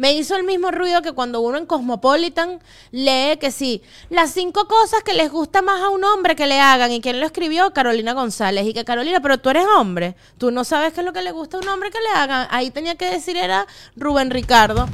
Me hizo el mismo ruido que cuando uno en Cosmopolitan lee que sí, las cinco cosas que les gusta más a un hombre que le hagan. ¿Y quién lo escribió? Carolina González. Y que Carolina, pero tú eres hombre. Tú no sabes qué es lo que le gusta a un hombre que le hagan. Ahí tenía que decir era Rubén Ricardo.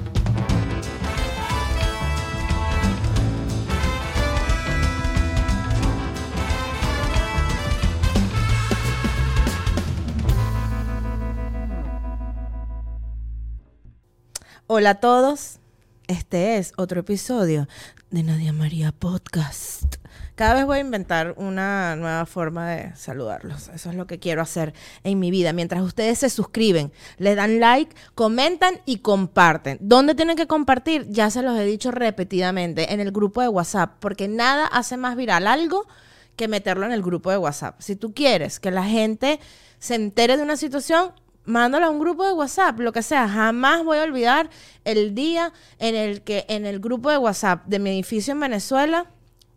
Hola a todos. Este es otro episodio de Nadia María Podcast. Cada vez voy a inventar una nueva forma de saludarlos. Eso es lo que quiero hacer en mi vida. Mientras ustedes se suscriben, le dan like, comentan y comparten. ¿Dónde tienen que compartir? Ya se los he dicho repetidamente, en el grupo de WhatsApp, porque nada hace más viral algo que meterlo en el grupo de WhatsApp. Si tú quieres que la gente se entere de una situación, mándalo a un grupo de WhatsApp, lo que sea. Jamás voy a olvidar el día en el que en el grupo de WhatsApp de mi edificio en Venezuela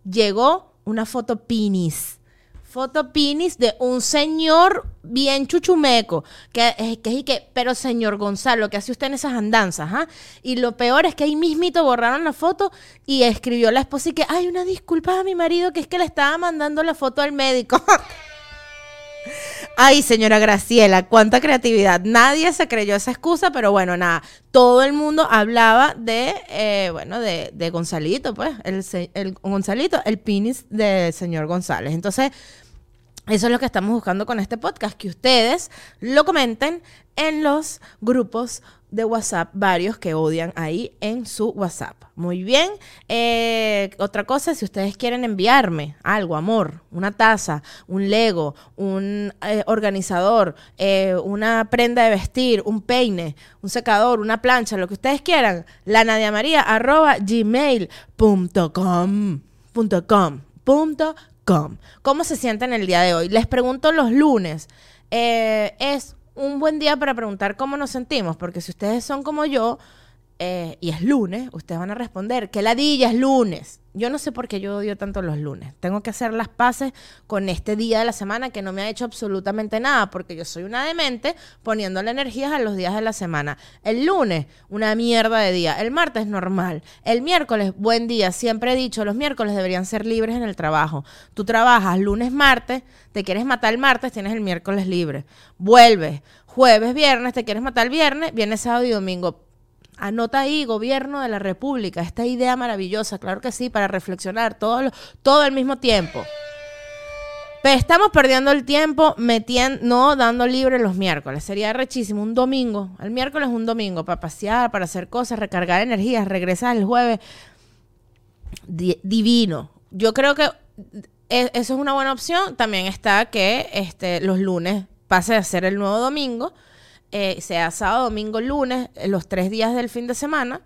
llegó una foto pinis. Foto pinis de un señor bien chuchumeco, que es que, que, pero señor Gonzalo, ¿qué hace usted en esas andanzas? ah? Y lo peor es que ahí mismito borraron la foto y escribió la esposa y que, ay, una disculpa a mi marido, que es que le estaba mandando la foto al médico. Ay, señora Graciela, cuánta creatividad. Nadie se creyó esa excusa, pero bueno, nada. Todo el mundo hablaba de, eh, bueno, de, Gonzalito, pues, el, el Gonzalito, el pinis del señor González. Entonces, eso es lo que estamos buscando con este podcast, que ustedes lo comenten en los grupos de WhatsApp, varios que odian ahí en su WhatsApp. Muy bien. Eh, otra cosa, si ustedes quieren enviarme algo, amor, una taza, un Lego, un eh, organizador, eh, una prenda de vestir, un peine, un secador, una plancha, lo que ustedes quieran, la María arroba gmail.com. ¿Cómo se sienten el día de hoy? Les pregunto los lunes. es un buen día para preguntar cómo nos sentimos, porque si ustedes son como yo eh, y es lunes, ustedes van a responder que ladilla es lunes. Yo no sé por qué yo odio tanto los lunes. Tengo que hacer las paces con este día de la semana que no me ha hecho absolutamente nada, porque yo soy una demente poniéndole energías a los días de la semana. El lunes, una mierda de día. El martes, normal. El miércoles, buen día. Siempre he dicho, los miércoles deberían ser libres en el trabajo. Tú trabajas lunes, martes, te quieres matar el martes, tienes el miércoles libre. Vuelves jueves, viernes, te quieres matar el viernes, viernes, sábado y domingo Anota ahí, gobierno de la República, esta idea maravillosa, claro que sí, para reflexionar todo, todo al mismo tiempo. Pero estamos perdiendo el tiempo metiendo, no dando libre los miércoles. Sería rechísimo. Un domingo. El miércoles es un domingo para pasear, para hacer cosas, recargar energías, regresar el jueves. divino. Yo creo que e, eso es una buena opción. También está que este, los lunes pase a ser el nuevo domingo eh, sea sábado, domingo, lunes, eh, los tres días del fin de semana,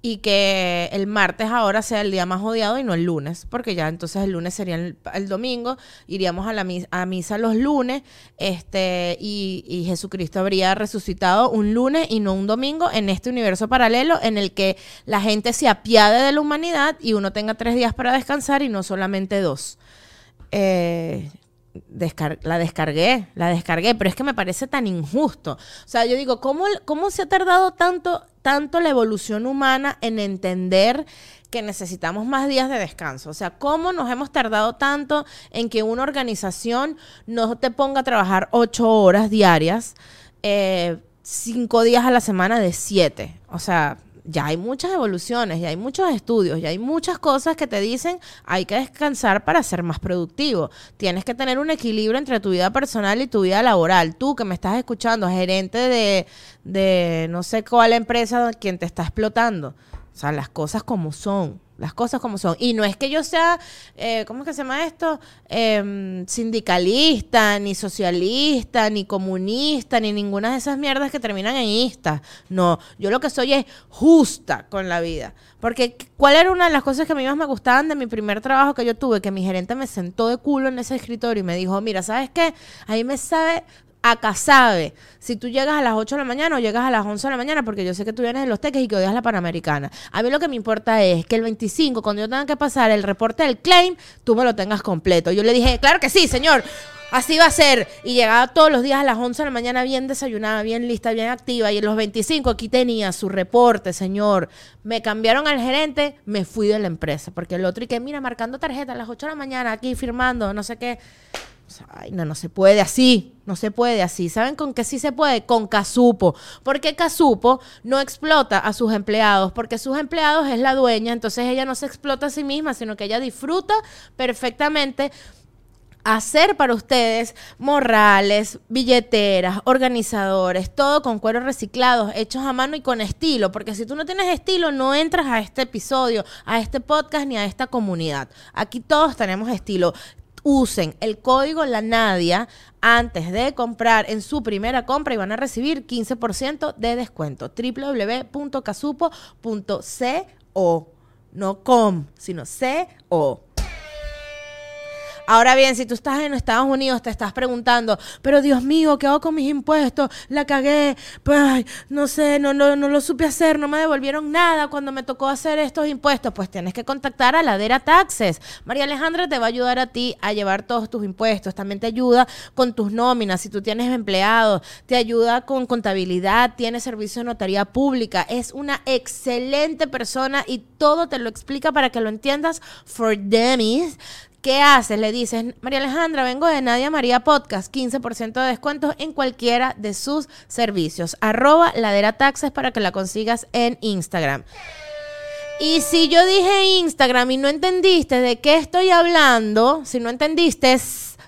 y que el martes ahora sea el día más odiado y no el lunes, porque ya entonces el lunes sería el, domingo, iríamos a la misa, a misa los lunes, este, y, y, Jesucristo habría resucitado un lunes y no un domingo en este universo paralelo en el que la gente se apiade de la humanidad y uno tenga tres días para descansar y no solamente dos. Eh, la descargué, la descargué, pero es que me parece tan injusto. O sea, yo digo, ¿cómo, cómo se ha tardado tanto, tanto la evolución humana en entender que necesitamos más días de descanso? O sea, ¿cómo nos hemos tardado tanto en que una organización no te ponga a trabajar ocho horas diarias, eh, cinco días a la semana de siete? O sea, ya hay muchas evoluciones, ya hay muchos estudios, ya hay muchas cosas que te dicen hay que descansar para ser más productivo. Tienes que tener un equilibrio entre tu vida personal y tu vida laboral. Tú que me estás escuchando, gerente de, de no sé cuál empresa, quien te está explotando. O sea, las cosas como son las cosas como son. Y no es que yo sea, eh, ¿cómo es que se llama esto? Em, sindicalista, ni socialista, ni comunista, ni ninguna de esas mierdas que terminan en ista. No, yo lo que soy es justa con la vida. Porque, ¿cuál era una de las cosas que a mí más me gustaban de mi primer trabajo que yo tuve? Que mi gerente me sentó de culo en ese escritorio y me dijo, mira, ¿sabes qué? A mí me sabe acá sabe si tú llegas a las 8 de la mañana o llegas a las 11 de la mañana, porque yo sé que tú vienes de los teques y que odias la Panamericana. A mí lo que me importa es que el 25, cuando yo tenga que pasar el reporte del claim, tú me lo tengas completo. Yo le dije, claro que sí, señor. Así va a ser. Y llegaba todos los días a las 11 de la mañana bien desayunada, bien lista, bien activa. Y en los 25 aquí tenía su reporte, señor. Me cambiaron al gerente, me fui de la empresa. Porque el otro y que, mira, marcando tarjeta a las 8 de la mañana, aquí firmando, no sé qué. Ay, no, no se puede así, no se puede así. ¿Saben con qué sí se puede? Con Casupo. Porque Casupo no explota a sus empleados, porque sus empleados es la dueña, entonces ella no se explota a sí misma, sino que ella disfruta perfectamente hacer para ustedes morrales, billeteras, organizadores, todo con cueros reciclados, hechos a mano y con estilo, porque si tú no tienes estilo no entras a este episodio, a este podcast ni a esta comunidad. Aquí todos tenemos estilo usen el código La Nadia antes de comprar en su primera compra y van a recibir 15% de descuento. www.casupo.co. No com, sino co. Ahora bien, si tú estás en Estados Unidos, te estás preguntando, pero Dios mío, ¿qué hago con mis impuestos? La cagué, pues, no sé, no, no, no lo supe hacer, no me devolvieron nada cuando me tocó hacer estos impuestos. Pues tienes que contactar a Ladera Taxes. María Alejandra te va a ayudar a ti a llevar todos tus impuestos. También te ayuda con tus nóminas, si tú tienes empleados, te ayuda con contabilidad, tiene servicio de notaría pública. Es una excelente persona y todo te lo explica para que lo entiendas for dummies. ¿Qué haces? Le dices, María Alejandra, vengo de Nadia María Podcast, 15% de descuentos en cualquiera de sus servicios. Arroba ladera taxes para que la consigas en Instagram. Y si yo dije Instagram y no entendiste de qué estoy hablando, si no entendiste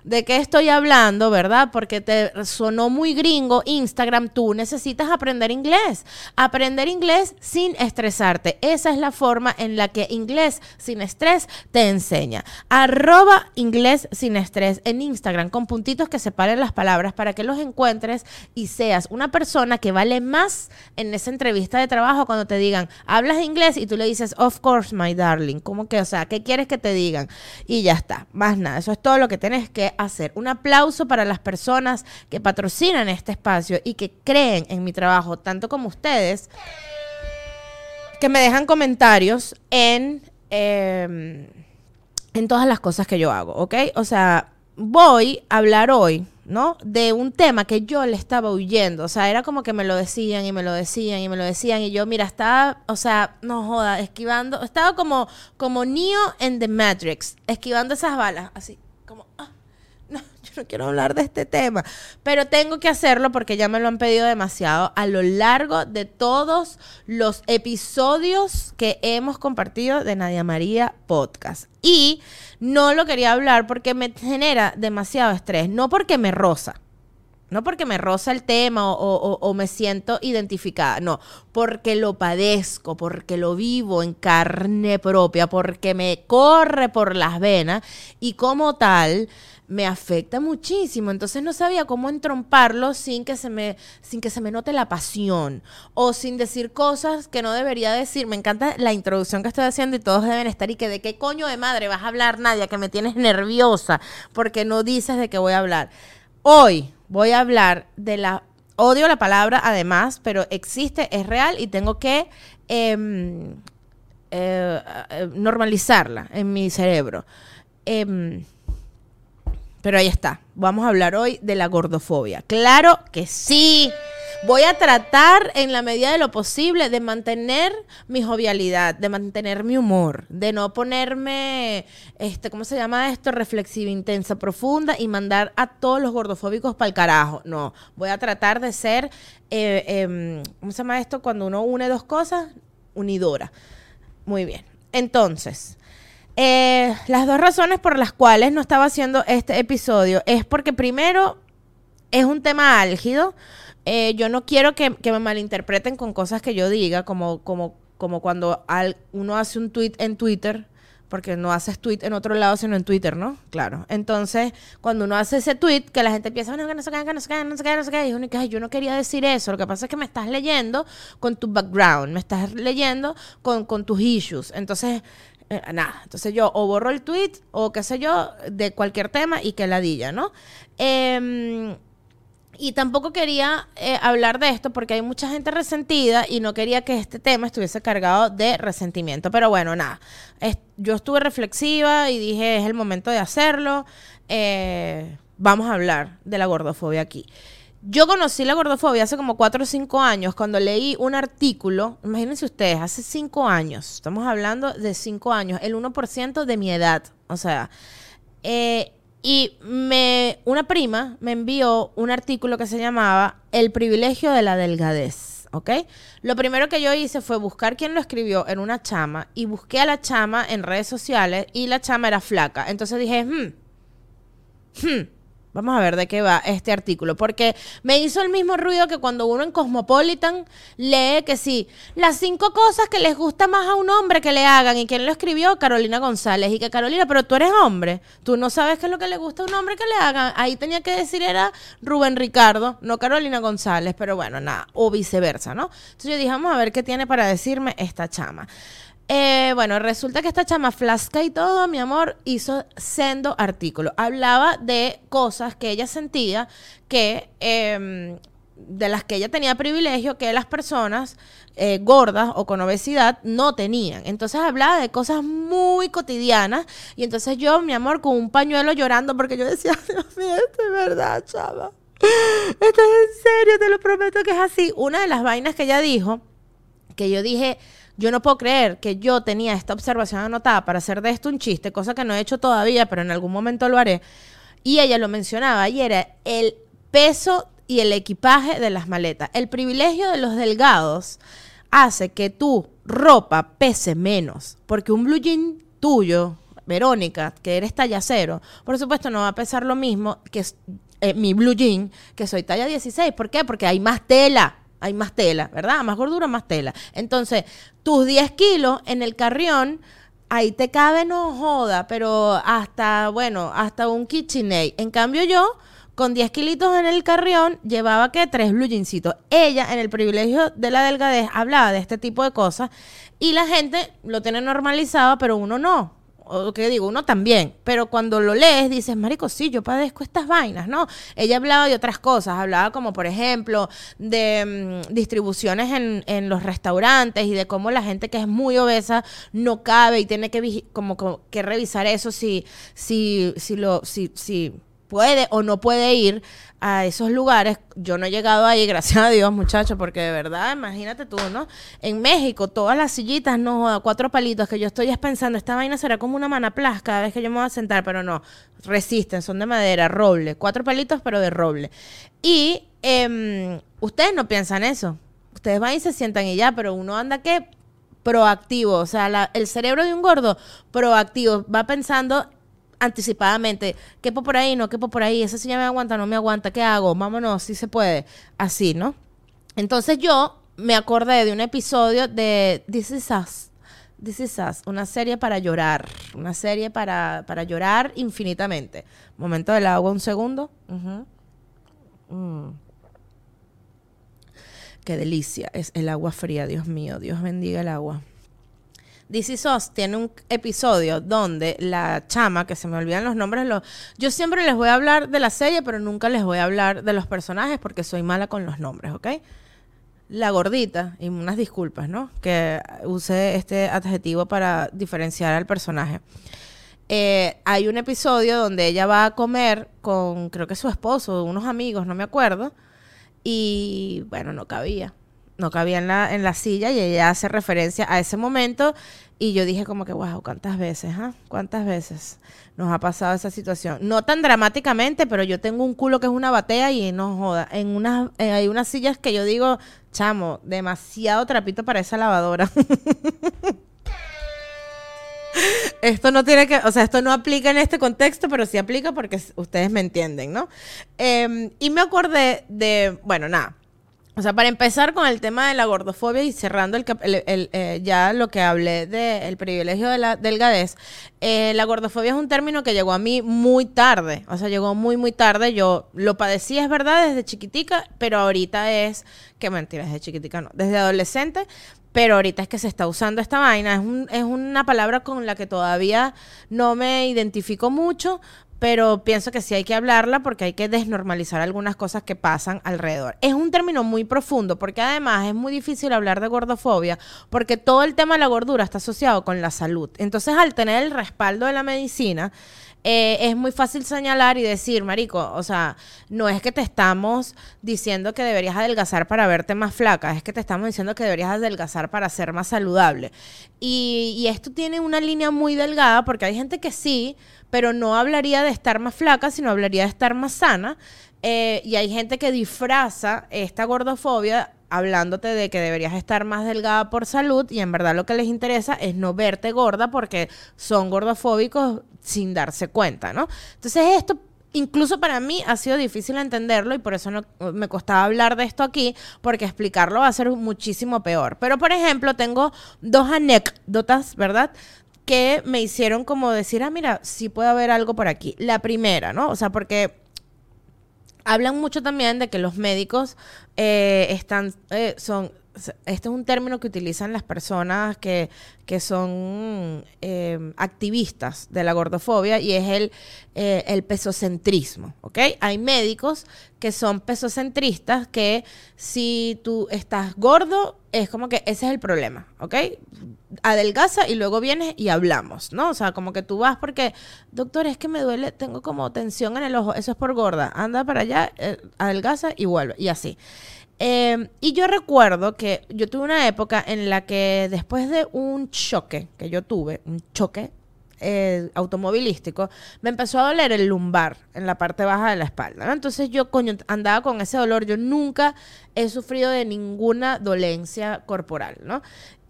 de qué estoy hablando, ¿verdad? Porque te sonó muy gringo Instagram, tú necesitas aprender inglés. Aprender inglés sin estresarte. Esa es la forma en la que inglés sin estrés te enseña. Arroba inglés sin estrés en Instagram con puntitos que separen las palabras para que los encuentres y seas una persona que vale más en esa entrevista de trabajo cuando te digan, hablas inglés y tú le dices, of course, my darling. ¿Cómo que, o sea, qué quieres que te digan? Y ya está, más nada. Eso es todo lo que tienes que hacer. Un aplauso para las personas que patrocinan este espacio y que creen en mi trabajo, tanto como ustedes, que me dejan comentarios en, em, en todas las cosas que yo hago, ¿ok? O sea, voy a hablar hoy, ¿no? De un tema que yo le estaba huyendo. O sea, era como que me lo decían y me lo decían y me lo decían. Y yo, mira, estaba, o sea, no joda, esquivando. Estaba como, como Neo en The Matrix, esquivando esas balas, así, como, ah no, yo no quiero hablar de este tema, pero tengo que hacerlo porque ya me lo han pedido demasiado a lo largo de todos los episodios que hemos compartido de Nadia María Podcast. Y no lo quería hablar porque me genera demasiado estrés, no porque me roza. No porque me roza el tema o, o, me siento identificada, no, porque lo padezco, porque lo vivo en carne propia, porque me corre por las venas y como tal me afecta muchísimo. Entonces no sabía cómo entromparlo sin que se me, sin que se me note la pasión o sin decir cosas que no debería decir. Me encanta la introducción que estoy haciendo y todos deben estar y que de qué coño de madre vas a hablar, Nadia, que me tienes nerviosa porque no dices de qué voy a hablar. Hoy voy a hablar de la odio la palabra además, pero existe, es real y tengo que em, eh, eh, normalizarla en mi cerebro. Em, pero ahí está. Vamos a hablar hoy de la gordofobia. Claro que sí. Voy a tratar en la medida de lo posible de mantener mi jovialidad, de mantener mi humor, de no ponerme, este, ¿cómo se llama esto? Reflexiva, intensa, profunda y mandar a todos los gordofóbicos para el carajo. No, voy a tratar de ser, eh, em, ¿cómo se llama esto? Cuando uno une dos cosas, unidora. Muy bien. Entonces, eh, las dos razones por las cuales no estaba haciendo este episodio es porque primero es un tema álgido. Eh, yo no quiero que, me malinterpreten con cosas que yo diga, como, como, como cuando uno hace un tweet en Twitter, porque no haces tweet en otro lado sino en Twitter, ¿no? Claro. Entonces, cuando uno hace ese tweet, que la gente empieza, bueno, que no se cae, que no se cae, no se cae, no se cae, y uno dice, yo no quería decir eso. Lo que pasa es que me estás leyendo con tu background, me estás leyendo con, con tus issues. Entonces, eh, nada. Entonces yo o borro el tweet o qué sé yo, de cualquier tema y que ladilla, ¿no? Em, y tampoco quería eh, hablar de esto porque hay mucha gente resentida y no quería que este tema estuviese cargado de resentimiento. Pero bueno, nada, yo estuve reflexiva y dije, es el momento de hacerlo. Eh, vamos a hablar de la gordofobia aquí. Yo conocí la gordofobia hace como 4 o 5 años cuando leí un artículo, imagínense ustedes, hace 5 años, estamos hablando de 5 años, el 1% de mi edad, o sea, eh, y me, una prima me envió un artículo que se llamaba El privilegio de la delgadez. ¿ok? Lo primero que yo hice fue buscar quién lo escribió en una chama y busqué a la chama en redes sociales y la chama era flaca. Entonces dije, hmm, hmm, Vamos a ver de qué va este artículo, porque me hizo el mismo ruido que cuando uno en Cosmopolitan lee que sí, las cinco cosas que les gusta más a un hombre que le hagan, y quién lo escribió, Carolina González, y que Carolina, pero tú eres hombre, tú no sabes qué es lo que le gusta a un hombre que le hagan, ahí tenía que decir era Rubén Ricardo, no Carolina González, pero bueno, nada, o viceversa, ¿no? Entonces yo dije, vamos a ver qué tiene para decirme esta chama. Eh, bueno, resulta que esta chama flasca y todo, mi amor, hizo sendo artículo. Hablaba de cosas que ella sentía que, em, de las que ella tenía privilegio, que las personas eh, gordas o con obesidad no tenían. Entonces hablaba de cosas muy cotidianas. Y entonces yo, mi amor, con un pañuelo llorando porque yo decía, Dios mío, esto es verdad, chava. Esto es en serio, te lo prometo que es así. Una de las vainas que ella dijo, que yo dije yo no puedo creer que yo tenía esta observación anotada para hacer de esto un chiste, cosa que no he hecho todavía, pero en algún momento lo haré. Y ella lo mencionaba y era el peso y el equipaje de las maletas. El privilegio de los delgados hace que tu ropa pese menos, porque un blue jean tuyo, Verónica, que eres talla cero, por supuesto no va a pesar lo mismo que eh, mi blue jean, que soy talla 16. ¿Por qué? Porque hay más tela hay más tela, ¿verdad? Más gordura, más tela. Entonces, tus 10 kilos en el carrión, ahí te cabe, no joda, pero hasta, bueno, hasta un KitchenAid. En cambio yo, con 10 kilitos en el carrión, llevaba que tres blue. Ella, en el privilegio de la delgadez, hablaba de este tipo de cosas y la gente lo tiene normalizado, pero uno no o que digo, uno también, pero cuando lo lees dices, marico, sí, yo padezco estas vainas, ¿no? Ella hablaba de otras cosas, hablaba como, por ejemplo, de mm, distribuciones en, en, los restaurantes y de cómo la gente que es muy obesa no cabe y tiene que, como, que revisar eso si, si, si, lo, si, si puede o no puede ir a esos lugares. Yo no he llegado ahí, gracias a Dios, muchachos, porque de verdad, imagínate tú, ¿no? En México, todas las sillitas, no, cuatro palitos, que yo estoy pensando, esta vaina será como una manaplas cada vez que yo me voy a sentar, pero no, resisten, son de madera, roble, cuatro palitos, pero de roble. Y em, ustedes no piensan eso. Ustedes van y se sientan y ya, pero uno anda que proactivo, o sea, el cerebro de un gordo proactivo, va pensando anticipadamente, quepo por ahí, no quepo por ahí, esa silla me aguanta, no me aguanta, ¿qué hago? Vámonos, si se puede. Así, ¿no? Entonces yo me acordé de un episodio de This Is Us. This Is Us, una serie para llorar, una serie para, para llorar infinitamente. Momento del agua, un segundo. Mm. Qué delicia es el agua fría, Dios mío, Dios bendiga el agua. DC SOS tiene un episodio donde la chama, que se me olvidan los nombres, yo siempre les voy a hablar de la serie, pero nunca les voy a hablar de los personajes porque soy mala con los nombres, ¿ok? La gordita, y unas disculpas, ¿no? Que use este adjetivo para diferenciar al personaje. Eh, hay un episodio donde ella va a comer con, creo que su esposo, unos amigos, no me acuerdo, y bueno, no cabía no cabía en la, en la silla y ella hace referencia a ese momento y yo dije como que, wow, ¿cuántas veces? Ah? ¿Cuántas veces nos ha pasado esa situación? No tan dramáticamente, pero yo tengo un culo que es una batea y no joda. En unas, eh, hay unas sillas que yo digo, chamo, demasiado trapito para esa lavadora. esto no tiene que, o sea, esto no aplica en este contexto, pero sí aplica porque ustedes me entienden, ¿no? Em, y me acordé de, bueno, nada o sea, para empezar con el tema de la gordofobia y cerrando el, eh, ya lo que hablé del privilegio de la delgadez, eh, la gordofobia es un término que llegó a mí muy tarde. O sea, llegó muy, muy tarde. Yo lo padecí, es verdad, desde chiquitica, pero ahorita es, que mentira, desde chiquitica no, desde adolescente, pero ahorita es que se está usando esta vaina. Es, un, es una palabra con la que todavía no me identifico mucho, pero pienso que sí hay que hablarla porque hay que desnormalizar algunas cosas que pasan alrededor. Es un término muy profundo porque además es muy difícil hablar de gordofobia porque todo el tema de la gordura está asociado con la salud. Entonces, al tener el respaldo de la medicina, eh, es muy fácil señalar y decir, Marico, o sea, no es que te estamos diciendo que deberías adelgazar para verte más flaca, es que te estamos diciendo que deberías adelgazar para ser más saludable. Y, y esto tiene una línea muy delgada porque hay gente que sí, pero no hablaría de estar más flaca, sino hablaría de estar más sana. Eh, y hay gente que disfraza esta gordofobia hablándote de que deberías estar más delgada por salud y en verdad lo que les interesa es no verte gorda porque son gordofóbicos sin darse cuenta, ¿no? Entonces esto incluso para mí ha sido difícil entenderlo y por eso no, me costaba hablar de esto aquí, porque explicarlo va a ser muchísimo peor. Pero, por ejemplo, tengo dos anécdotas, ¿verdad? Que me hicieron como decir, ah, mira, sí puede haber algo por aquí. La primera, ¿no? O sea, porque hablan mucho también de que los médicos eh, están, eh, son, este es un término que utilizan las personas que, que son eh, activistas de la gordofobia y es el, el pesocentrismo, ¿ok? Hay médicos que son pesocentristas que si tú estás gordo, es como que ese es el problema, ¿ok? Adelgaza y luego vienes y hablamos, ¿no? O sea, como que tú vas porque, doctor, es que me duele, tengo como tensión en el ojo, eso es por gorda, anda para allá, eh, adelgaza y vuelve, y así. Em, y yo recuerdo que yo tuve una época en la que después de un choque que yo tuve, un choque eh, automovilístico, me empezó a doler el lumbar en la parte baja de la espalda. Entonces yo, coño, andaba con ese dolor. Yo nunca he sufrido de ninguna dolencia corporal, ¿no?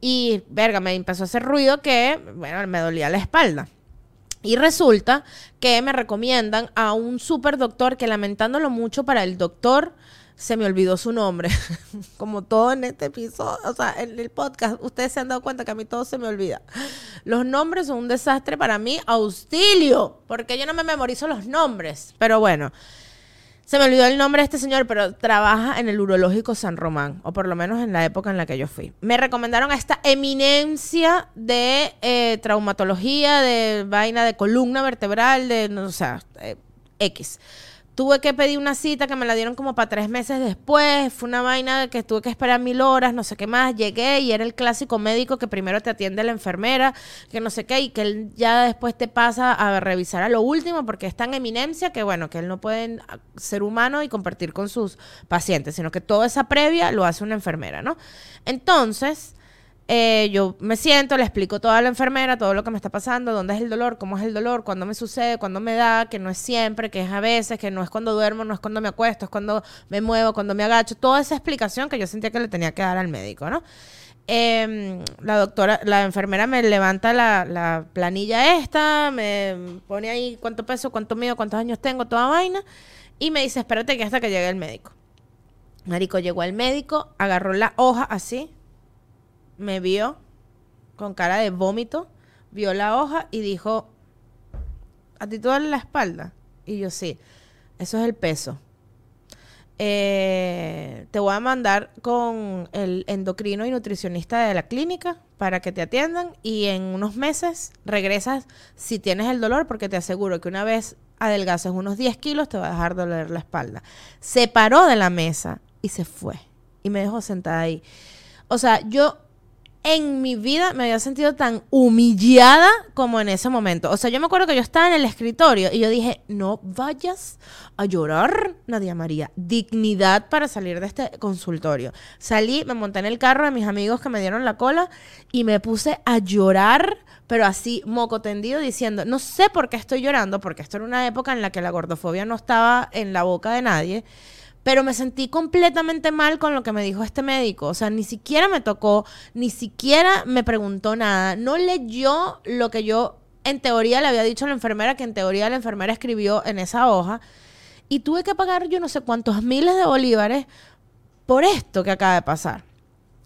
Y, verga, me empezó a hacer ruido que, bueno, me dolía la espalda. Y resulta que me recomiendan a un super doctor que lamentándolo mucho para el doctor se me olvidó su nombre. Como todo en este episodio, o sea, en el podcast, ustedes se han dado cuenta que a mí todo se me olvida. Los nombres son un desastre para mí. Auxilio, porque yo no me memorizo los nombres. Pero bueno, se me olvidó el nombre de este señor, pero trabaja en el urológico San Román, o por lo menos en la época en la que yo fui. Me recomendaron a esta eminencia de eh, traumatología, de vaina de columna vertebral, de, no, o sea, eh, X. Tuve que pedir una cita que me la dieron como para tres meses después. Fue una vaina que tuve que esperar mil horas, no sé qué más. Llegué y era el clásico médico que primero te atiende la enfermera, que no sé qué, y que él ya después te pasa a revisar a lo último porque es tan eminencia que, bueno, que él no puede ser humano y compartir con sus pacientes, sino que toda esa previa lo hace una enfermera, ¿no? Entonces eh, yo me siento, le explico todo a la enfermera, todo lo que me está pasando, dónde es el dolor, cómo es el dolor, cuándo me sucede, cuándo me da, que no es siempre, que es a veces, que no es cuando duermo, no es cuando me acuesto, es cuando me muevo, cuando me agacho. Toda esa explicación que yo sentía que le tenía que dar al médico, ¿no? Em, la doctora, la enfermera me levanta la, la, planilla esta, me pone ahí cuánto peso, cuánto mido, cuántos años tengo, toda vaina, y me dice, espérate que hasta que llegue el médico. Marico, llegó el médico, agarró la hoja así, me vio con cara de vómito, vio la hoja y dijo, ¿a ti te duele la espalda? Y yo sí, eso es el peso. Eh, te voy a mandar con el endocrino y nutricionista de la clínica para que te atiendan y en unos meses regresas si tienes el dolor porque te aseguro que una vez adelgaces unos 10 kilos te va a dejar doler la espalda. Se paró de la mesa y se fue y me dejó sentada ahí. O sea, yo en mi vida me había sentido tan humillada como en ese momento. O sea, yo me acuerdo que yo estaba en el escritorio y yo dije, no vayas a llorar, Nadia María. Dignidad para salir de este consultorio. Salí, me monté en el carro de mis amigos que me dieron la cola y me puse a llorar, pero así moco tendido diciendo, no sé por qué estoy llorando, porque esto era una época en la que la gordofobia no estaba en la boca de nadie. Pero me sentí completamente mal con lo que me dijo este médico. O sea, ni siquiera me tocó, ni siquiera me preguntó nada. No leyó lo que yo en teoría le había dicho a la enfermera, que en teoría la enfermera escribió en esa hoja. Y tuve que pagar yo no sé cuántos miles de bolívares por esto que acaba de pasar.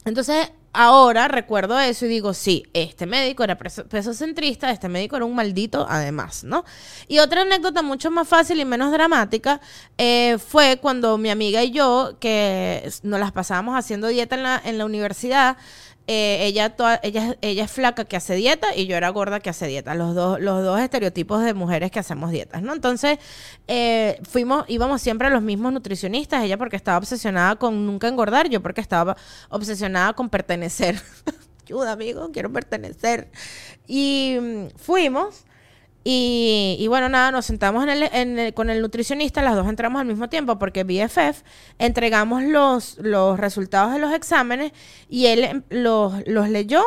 Entonces, ahora recuerdo eso y digo, sí, este médico era peso centrista, este médico era un maldito además, ¿no? Y otra anécdota mucho más fácil y menos dramática eh, fue cuando mi amiga y yo, que nos las pasábamos haciendo dieta en la, en la universidad, eh, ella, toda, ella, ella es flaca que hace dieta y yo era gorda que hace dieta. Los dos, los dos estereotipos de mujeres que hacemos dietas, ¿no? Entonces, eh, fuimos, íbamos siempre a los mismos nutricionistas, ella porque estaba obsesionada con nunca engordar, yo porque estaba obsesionada con pertenecer. Ayuda, amigo, quiero pertenecer. Y mm, fuimos. Y, bueno, nada, nos sentamos con el nutricionista, las dos entramos al mismo tiempo porque BFF, entregamos los, los resultados de los exámenes y él em, los, leyó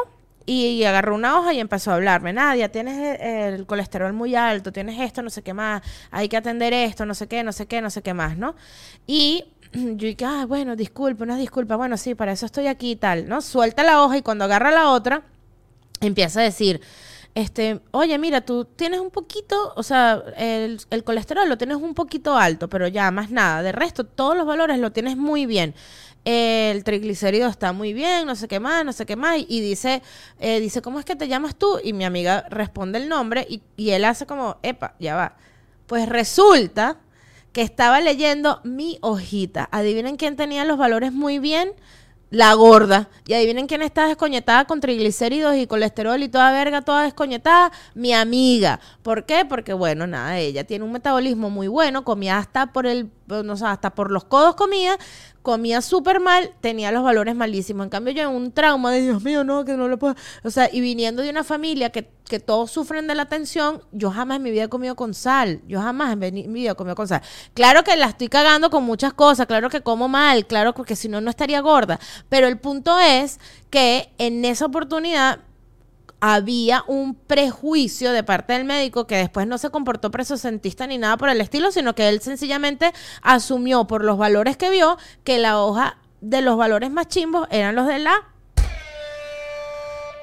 y, agarró una hoja y empezó a hablarme. Nadia, tienes el, colesterol muy alto, tienes esto, no sé qué más, hay que atender esto, no sé qué, no sé qué, no sé qué más, ¿no? Y yo dije, ah, bueno, disculpa, una disculpa, bueno, sí, para eso estoy aquí y tal, ¿no? Suelta la hoja y cuando agarra la otra, empieza a decir este, oye, mira, tú tienes un poquito, o sea, el, colesterol lo tienes un poquito alto, pero ya más nada. De resto, todos los valores lo tienes muy bien. El triglicérido está muy bien, no sé qué más, no sé qué más. Y dice, eh, dice, ¿cómo es que te llamas tú? Y mi amiga responde el nombre y, y él hace como, epa, ya va. Pues resulta que estaba leyendo mi hojita. Adivinen quién tenía los valores muy bien la gorda. Y adivinen quién está descoñetada con triglicéridos y colesterol y toda verga, toda descoñetada. Mi amiga. ¿Por qué? Porque, bueno, nada, ella tiene un metabolismo muy bueno, comía hasta por el, no sé, hasta por los codos comía, comía súper mal, tenía los valores malísimos. En cambio, yo en un trauma de Dios mío, no, que no lo puedo. O sea, y viniendo de una familia que, que todos sufren de la tensión, yo jamás en mi vida he comido con sal. Yo jamás en mi vida he comido con sal. Claro que la estoy cagando con muchas cosas, claro que como mal, claro, porque si no, no estaría gorda. Pero el punto es que en esa oportunidad había un prejuicio de parte del médico que después no se comportó presocentista ni nada por el estilo, sino que él sencillamente asumió por los valores que vio que la hoja de los valores más chimbos eran los de la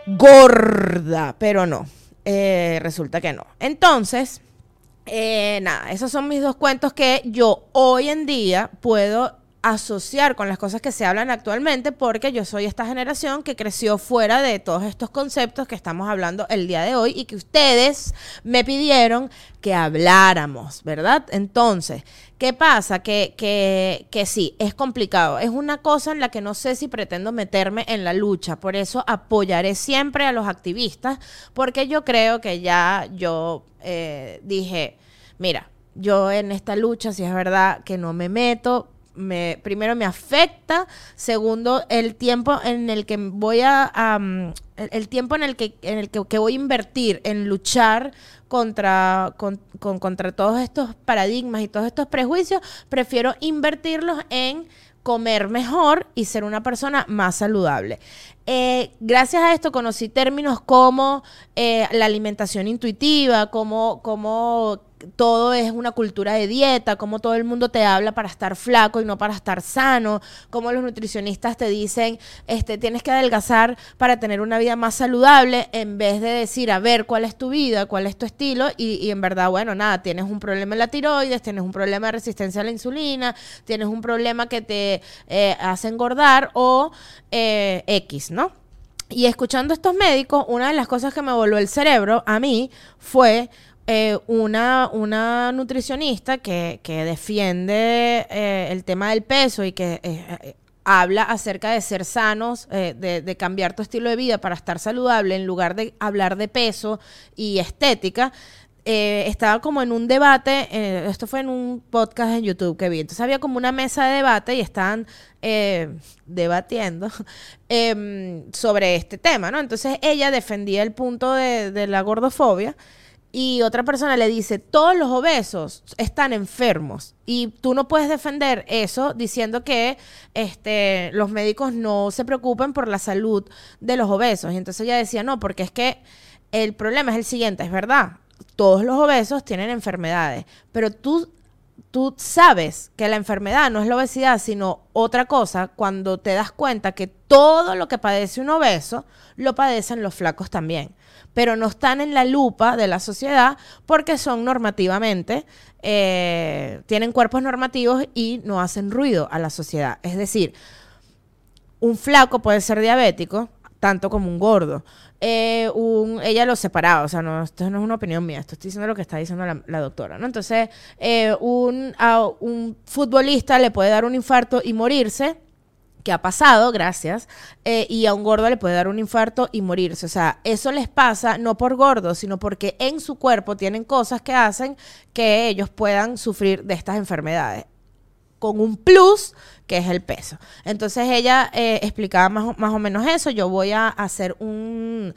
gorda, pero no, eh, resulta que no. Entonces, eh, nada, esos son mis dos cuentos que yo hoy en día puedo asociar con las cosas que se hablan actualmente porque yo soy esta generación que creció fuera de todos estos conceptos que estamos hablando el día de hoy y que ustedes me pidieron que habláramos, ¿verdad? Entonces, ¿qué pasa? Que, que, que sí, es complicado. Es una cosa en la que no sé si pretendo meterme en la lucha. Por eso apoyaré siempre a los activistas porque yo creo que ya yo eh, dije, mira, yo en esta lucha, si es verdad que no me meto, me, primero me afecta, segundo el tiempo en el que voy a, el, tiempo en el que en el que, voy a invertir en luchar contra contra todos estos paradigmas y todos estos prejuicios, prefiero invertirlos en comer mejor y ser una persona más saludable. Eh, gracias a esto conocí términos como eh, la alimentación intuitiva, como, como todo es una cultura de dieta, como todo el mundo te habla para estar flaco y no para estar sano, como los nutricionistas te dicen, este, tienes que adelgazar para tener una vida más saludable, en vez de decir, a ver, cuál es tu vida, cuál es tu estilo, y, en verdad, bueno, nada, tienes un problema en la tiroides, tienes un problema de resistencia a la insulina, tienes un problema que te eh, hace engordar o eh, X, ¿no? Y escuchando a estos médicos, una de las cosas que me volvió el cerebro a mí fue eh, una, una nutricionista que, que defiende eh, el tema del peso y que eh, habla acerca de ser sanos, de, cambiar tu estilo de vida para estar saludable, en lugar de hablar de peso y estética. estaba como en un debate, esto fue en un podcast en YouTube que vi, entonces había como una mesa de debate y estaban debatiendo em, sobre este tema, ¿no? Entonces ella defendía el punto de, de la gordofobia y otra persona le dice, todos los obesos están enfermos y tú no puedes defender eso diciendo que este, los médicos no se preocupen por la salud de los obesos. Y entonces ella decía, no, porque es que el problema es el siguiente, es verdad, todos los obesos tienen enfermedades, pero tú, tú sabes que la enfermedad no es la obesidad, sino otra cosa cuando te das cuenta que todo lo que padece un obeso lo padecen los flacos también pero no están en la lupa de la sociedad porque son normativamente, eh, tienen cuerpos normativos y no hacen ruido a la sociedad. Es decir, un flaco puede ser diabético, tanto como un gordo. Eh, ella lo separaba, o sea, no, esto no es una opinión mía, esto estoy diciendo lo que está diciendo la, doctora, ¿no? Entonces, eh, un, un futbolista le puede dar un infarto y morirse, que ha pasado, gracias, eh, y a un gordo le puede dar un infarto y morirse. O sea, eso les pasa no por gordos, sino porque en su cuerpo tienen cosas que hacen que ellos puedan sufrir de estas enfermedades con un plus que es el peso. Entonces ella eh, explicaba más, más o menos eso. Yo voy a hacer un,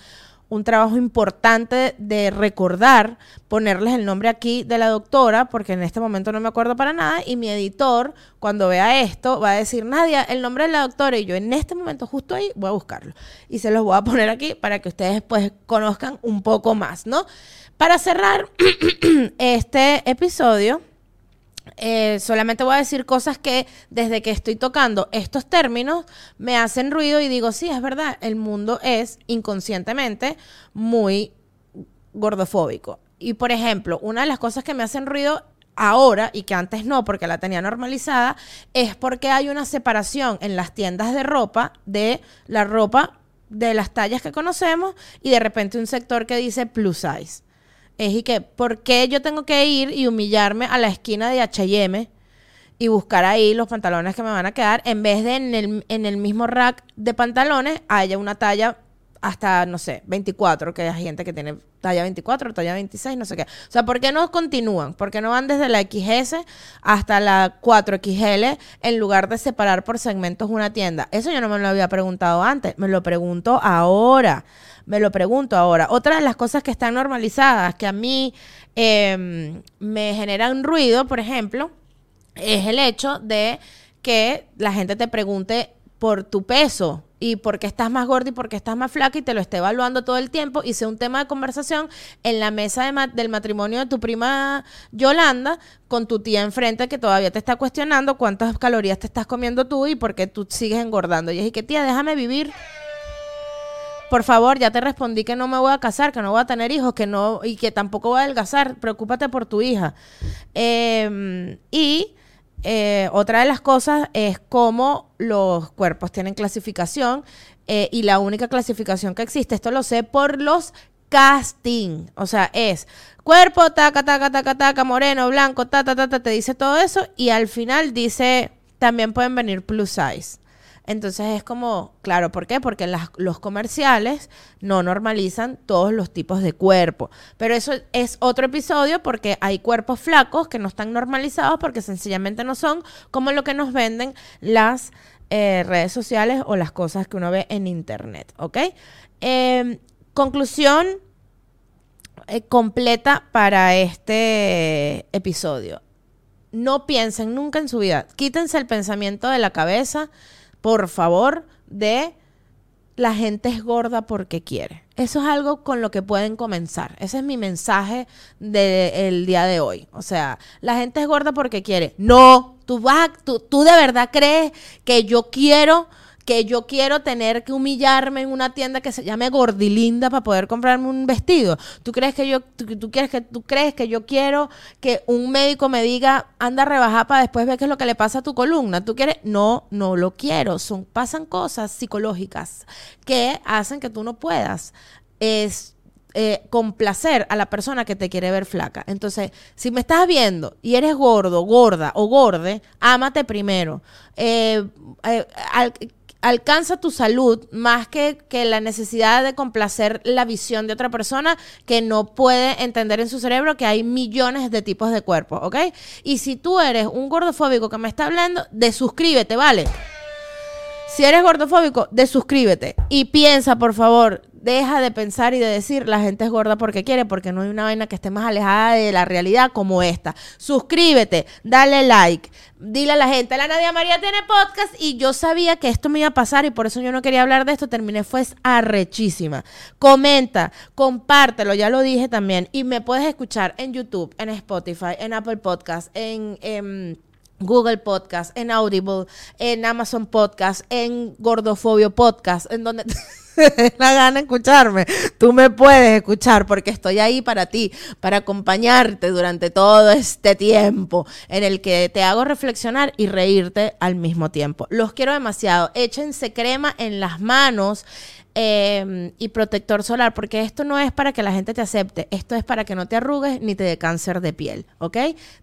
un trabajo importante de recordar, ponerles el nombre aquí de la doctora, porque en este momento no me acuerdo para nada, y mi editor, cuando vea esto, va a decir, Nadia, el nombre de la doctora, y yo en este momento, justo ahí, voy a buscarlo. Y se los voy a poner aquí para que ustedes pues conozcan un poco más, ¿no? Para cerrar este episodio, eh, solamente voy a decir cosas que desde que estoy tocando estos términos me hacen ruido y digo, sí, es verdad, el mundo es inconscientemente muy gordofóbico. Y por ejemplo, una de las cosas que me hacen ruido ahora y que antes no porque la tenía normalizada es porque hay una separación en las tiendas de ropa de la ropa de las tallas que conocemos y de repente un sector que dice plus size es y que, ¿por qué yo tengo que ir y humillarme a la esquina de HM y buscar ahí los pantalones que me van a quedar en vez de en el, en el mismo rack de pantalones haya una talla hasta, no sé, 24, que hay gente que tiene talla 24, talla 26, no sé qué. O sea, ¿por qué no continúan? ¿Por qué no van desde la XS hasta la 4XL en lugar de separar por segmentos una tienda? Eso yo no me lo había preguntado antes, me lo pregunto ahora me lo pregunto ahora. Otra de las cosas que están normalizadas, que a mí em, me generan ruido, por ejemplo, es el hecho de que la gente te pregunte por tu peso y por qué estás más gordo y por qué estás más flaca y te lo esté evaluando todo el tiempo y sea un tema de conversación en la mesa del matrimonio de tu prima Yolanda con tu tía enfrente que todavía te está cuestionando cuántas calorías te estás comiendo tú y por qué tú sigues engordando. Y es que tía, déjame vivir por favor, ya te respondí que no me voy a casar, que no voy a tener hijos, que no, y que tampoco voy a adelgazar. Preocúpate por tu hija. Em, y eh, otra de las cosas es cómo los cuerpos tienen clasificación eh, y la única clasificación que existe, esto lo sé por los casting. O sea, es cuerpo, taca, taca, taca, taca, moreno, blanco, ta, ta, ta, ta, te dice todo eso y al final dice, también pueden venir plus size. Entonces es como, claro, ¿por qué? Porque los comerciales no normalizan todos los tipos de cuerpo. Pero eso es otro episodio porque hay cuerpos flacos que no están normalizados porque sencillamente no son como lo que nos venden las eh, redes sociales o las cosas que uno ve en internet, ¿ok? Em, conclusión eh, completa para este episodio. No piensen nunca en su vida. Quítense el pensamiento de la cabeza por favor, de la gente es gorda porque quiere. Eso es algo con lo que pueden comenzar. Ese es mi mensaje del día de hoy. O sea, la gente es gorda porque quiere. No, tú, vas, tú, tú de verdad crees que yo quiero que yo quiero tener que humillarme en una tienda que se llame Gordilinda para poder comprarme un vestido. ¿Tú crees que yo tú, quieres que tú crees que yo quiero que un médico me diga, "Anda a rebajar para después ver qué es lo que le pasa a tu columna"? ¿Tú quieres? No, no lo quiero. Son pasan cosas psicológicas que hacen que tú no puedas es eh, complacer a la persona que te quiere ver flaca. Entonces, si me estás viendo y eres gordo, gorda o gorde, ámate primero. Eh, eh, alcanza tu salud más que, que, la necesidad de complacer la visión de otra persona que no puede entender en su cerebro que hay millones de tipos de cuerpos, ¿ok? Y si tú eres un gordofóbico que me está hablando, de suscríbete, ¿vale? Si eres gordofóbico, de suscríbete. Y piensa, por favor, deja de pensar y de decir la gente es gorda porque quiere, porque no hay una vaina que esté más alejada de la realidad como esta. Suscríbete, dale like, dile a la gente, la Nadia María tiene podcast y yo sabía que esto me iba a pasar y por eso yo no quería hablar de esto, terminé fue arrechísima. Comenta, compártelo, ya lo dije también y me puedes escuchar en YouTube, en Spotify, en Apple Podcast, en... en Google Podcast, en Audible, en Amazon Podcast, en Gordofobio Podcast, en donde la gana escucharme, tú me puedes escuchar porque estoy ahí para ti, para acompañarte durante todo este tiempo en el que te hago reflexionar y reírte al mismo tiempo. Los quiero demasiado. Échense crema en las manos. Em, y protector solar, porque esto no es para que la gente te acepte, esto es para que no te arrugues ni te dé cáncer de piel, ¿ok?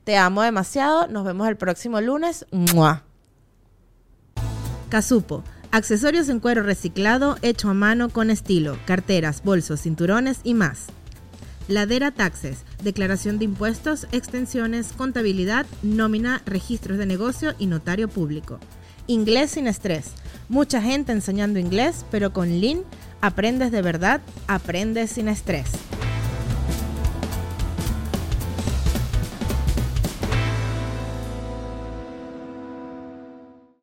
Te amo demasiado, nos vemos el próximo lunes. Casupo, accesorios en cuero reciclado hecho a mano con estilo, carteras, bolsos, cinturones y más. Ladera Taxes, declaración de impuestos, extensiones, contabilidad, nómina, registros de negocio y notario público. Inglés sin estrés. Mucha gente enseñando inglés, pero con Lean aprendes de verdad, aprendes sin estrés.